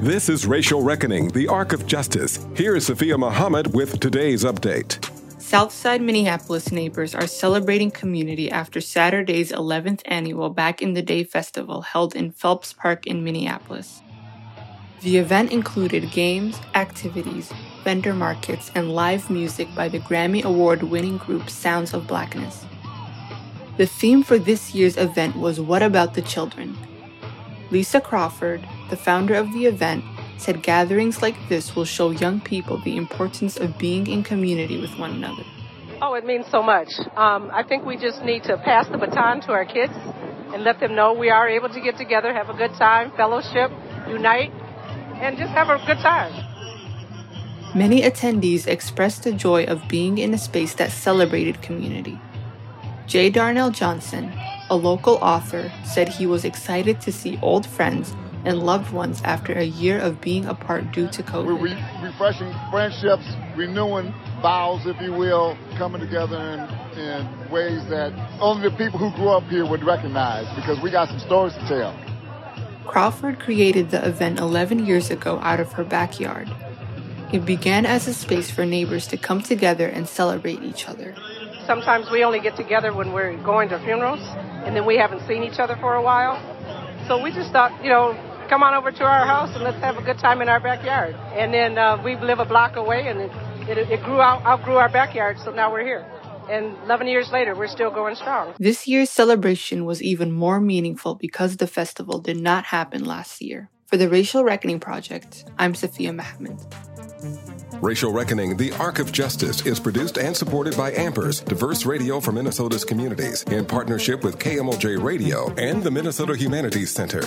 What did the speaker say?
This is Racial Reckoning, the Arc of Justice. Here is Sophia Muhammad with today's update. Southside Minneapolis neighbors are celebrating community after Saturday's 11th annual Back in the Day festival held in Phelps Park in Minneapolis. The event included games, activities, vendor markets, and live music by the Grammy Award winning group Sounds of Blackness. The theme for this year's event was What About the Children? Lisa Crawford, the founder of the event, said gatherings like this will show young people the importance of being in community with one another. Oh, it means so much. Um, I think we just need to pass the baton to our kids and let them know we are able to get together, have a good time, fellowship, unite, and just have a good time. Many attendees expressed the joy of being in a space that celebrated community. J. Darnell Johnson, a local author, said he was excited to see old friends and loved ones after a year of being apart due to COVID. We're re- refreshing friendships, renewing vows, if you will, coming together in, in ways that only the people who grew up here would recognize because we got some stories to tell. Crawford created the event 11 years ago out of her backyard. It began as a space for neighbors to come together and celebrate each other sometimes we only get together when we're going to funerals, and then we haven't seen each other for a while. So we just thought, you know, come on over to our house and let's have a good time in our backyard. And then uh, we live a block away, and it, it, it grew out, outgrew our backyard, so now we're here. And 11 years later, we're still going strong. This year's celebration was even more meaningful because the festival did not happen last year. For the Racial Reckoning Project, I'm Sophia Muhammad. Racial Reckoning, the Arc of Justice, is produced and supported by Ampers, diverse radio for Minnesota's communities, in partnership with KMOJ Radio and the Minnesota Humanities Center.